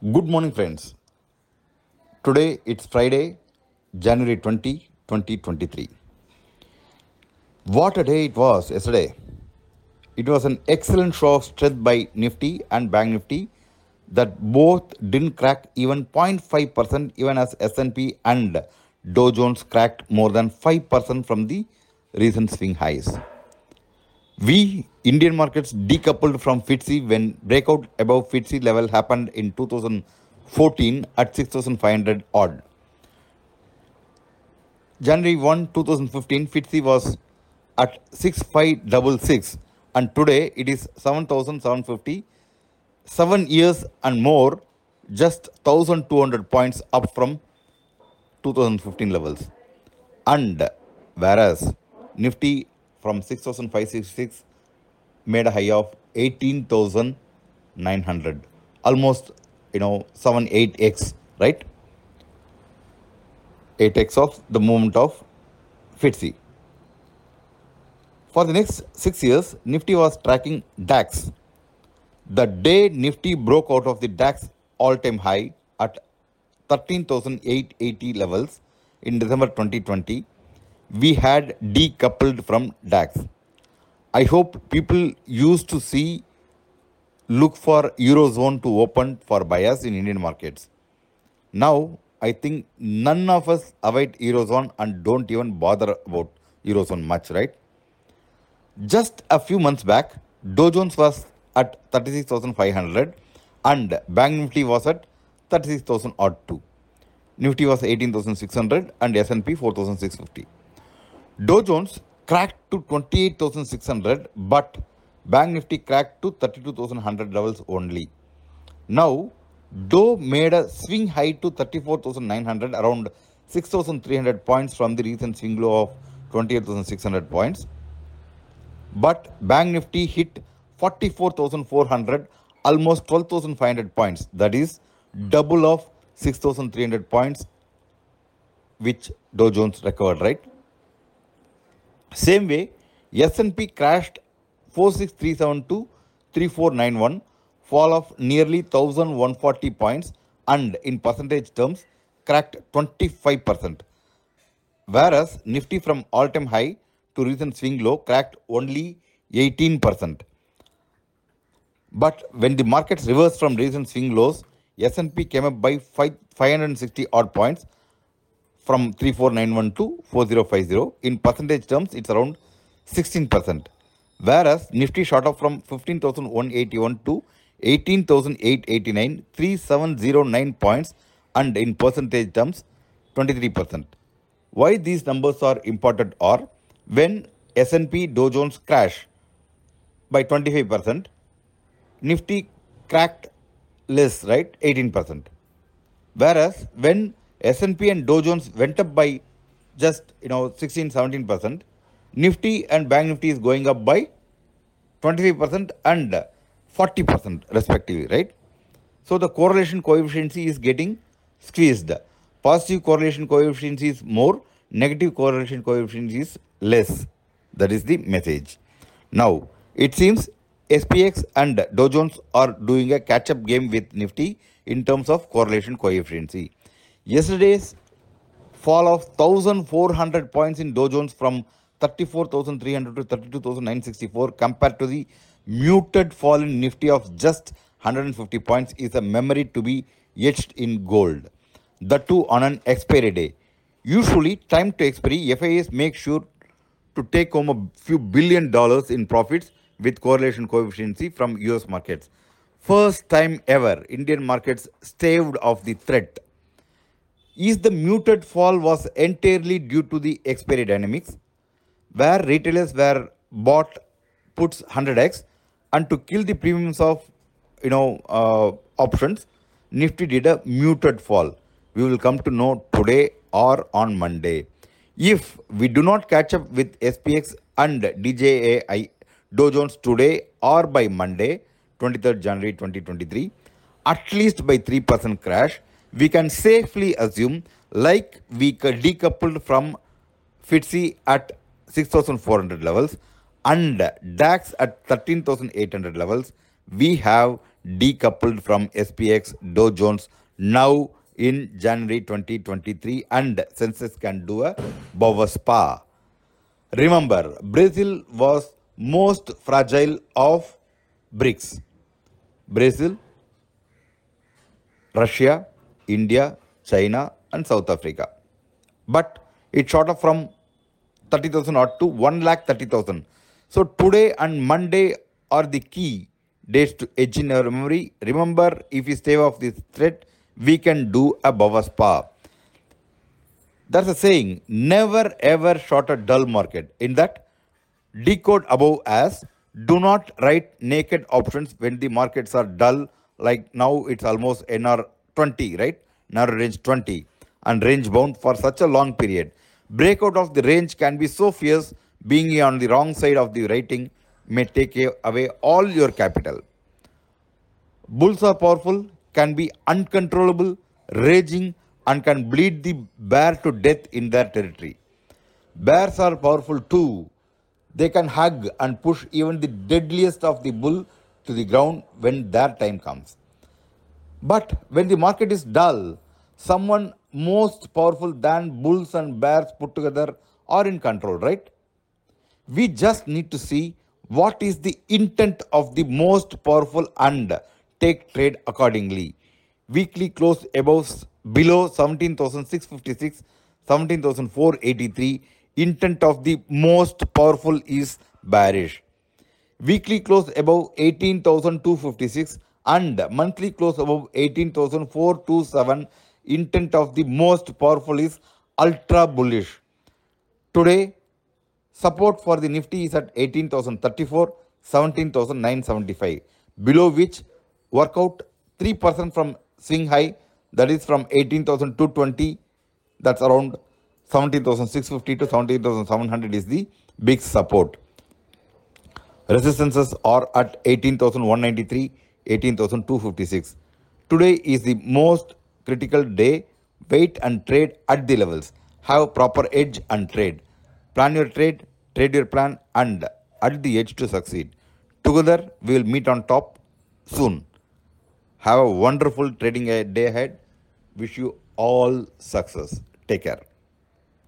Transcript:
Good morning, friends. Today it's Friday, January 20, 2023. What a day it was yesterday. It was an excellent show of strength by Nifty and Bank Nifty that both didn't crack even 0.5% even as S&P and Dow Jones cracked more than 5% from the recent swing highs. We Indian markets decoupled from FTSE when breakout above FTSE level happened in 2014 at 6500 odd. January 1, 2015, FTSE was at 6566 and today it is 7750. Seven years and more, just 1200 points up from 2015 levels. And whereas Nifty from 6566 made a high of 18900 almost you know 7 8x right 8x of the movement of FTSE. For the next 6 years Nifty was tracking DAX. The day Nifty broke out of the DAX all-time high at 13880 levels in December 2020 we had decoupled from DAX. I hope people used to see look for eurozone to open for buyers in Indian markets. Now I think none of us avoid eurozone and don't even bother about eurozone much, right? Just a few months back, Dow Jones was at 36,500 and Bank Nifty was at 36,000 odd two. Nifty was 18,600 and S&P 4,650. Dow Jones cracked to 28,600 but Bank Nifty cracked to 32,100 levels only. Now Dow made a swing high to 34,900 around 6,300 points from the recent swing low of 28,600 points. But Bank Nifty hit 44,400 almost 12,500 points that is double of 6,300 points which Dow Jones recovered right. Same way, S&P crashed 46372 3491, fall of nearly 1140 points and in percentage terms cracked 25%. Whereas Nifty from all-time high to recent swing low cracked only 18%. But when the markets reversed from recent swing lows, S&P came up by 5, 560 odd points from 3491 to 4050. In percentage terms, it's around 16%. Whereas Nifty shot up from 15,181 to 18,889, 3709 points and in percentage terms, 23%. Why these numbers are important are when S&P Dow Jones crash by 25%, Nifty cracked less, right, 18%. Whereas when S&P and Dow Jones went up by just you know 16 17%. Nifty and Bank Nifty is going up by 25% and 40% respectively, right? So the correlation coefficient is getting squeezed. Positive correlation coefficient is more, negative correlation coefficient is less. That is the message. Now, it seems SPX and Dow Jones are doing a catch-up game with Nifty in terms of correlation coefficient. Yesterday's fall of 1400 points in Dow Jones from 34,300 to 32,964 compared to the muted fall in Nifty of just 150 points is a memory to be etched in gold. The two on an expiry day. Usually, time to expiry, FIIs make sure to take home a few billion dollars in profits with correlation coefficient from US markets. First time ever, Indian markets staved off the threat is the muted fall was entirely due to the expiry dynamics where retailers were bought puts 100x and to kill the premiums of you know uh, options nifty did a muted fall. We will come to know today or on monday. If we do not catch up with spx and djai dow jones today or by monday 23rd january 2023 at least by 3% crash we can safely assume like we decoupled from FTSE at 6400 levels and DAX at 13800 levels, we have decoupled from SPX Dow Jones now in January 2023 and Sensex can do a Bovespa. Remember, Brazil was most fragile of BRICS. Brazil, Russia, India, China and South Africa. But it shot up from 30,000 odd to 1 lakh 30,000. So today and Monday are the key days to edge in our memory. Remember, if we stay off this threat, we can do a spa. That's a saying, never ever short a dull market. In that, decode above as do not write naked options when the markets are dull, like now it's almost NR 20, right? Narrow range 20 and range bound for such a long period. Breakout of the range can be so fierce, being on the wrong side of the rating may take away all your capital. Bulls are powerful, can be uncontrollable, raging, and can bleed the bear to death in their territory. Bears are powerful too. They can hug and push even the deadliest of the bull to the ground when their time comes. But when the market is dull, someone most powerful than bulls and bears put together are in control, right? We just need to see what is the intent of the most powerful and take trade accordingly. Weekly close above below 17,656, 17,483. Intent of the most powerful is bearish. Weekly close above 18,256 and monthly close above 18,427. Intent of the most powerful is ultra bullish. Today, support for the Nifty is at 18,034, 17,975, below which work out 3% from swing high that is from 18,220 that's around 17,650 to 17,700 is the big support. Resistances are at 18,193, 18,256. Today is the most critical day. Wait and trade at the levels. Have proper edge and trade. Plan your trade, trade your plan and at the edge to succeed. Together we will meet on top soon. Have a wonderful trading day ahead. Wish you all success. Take care.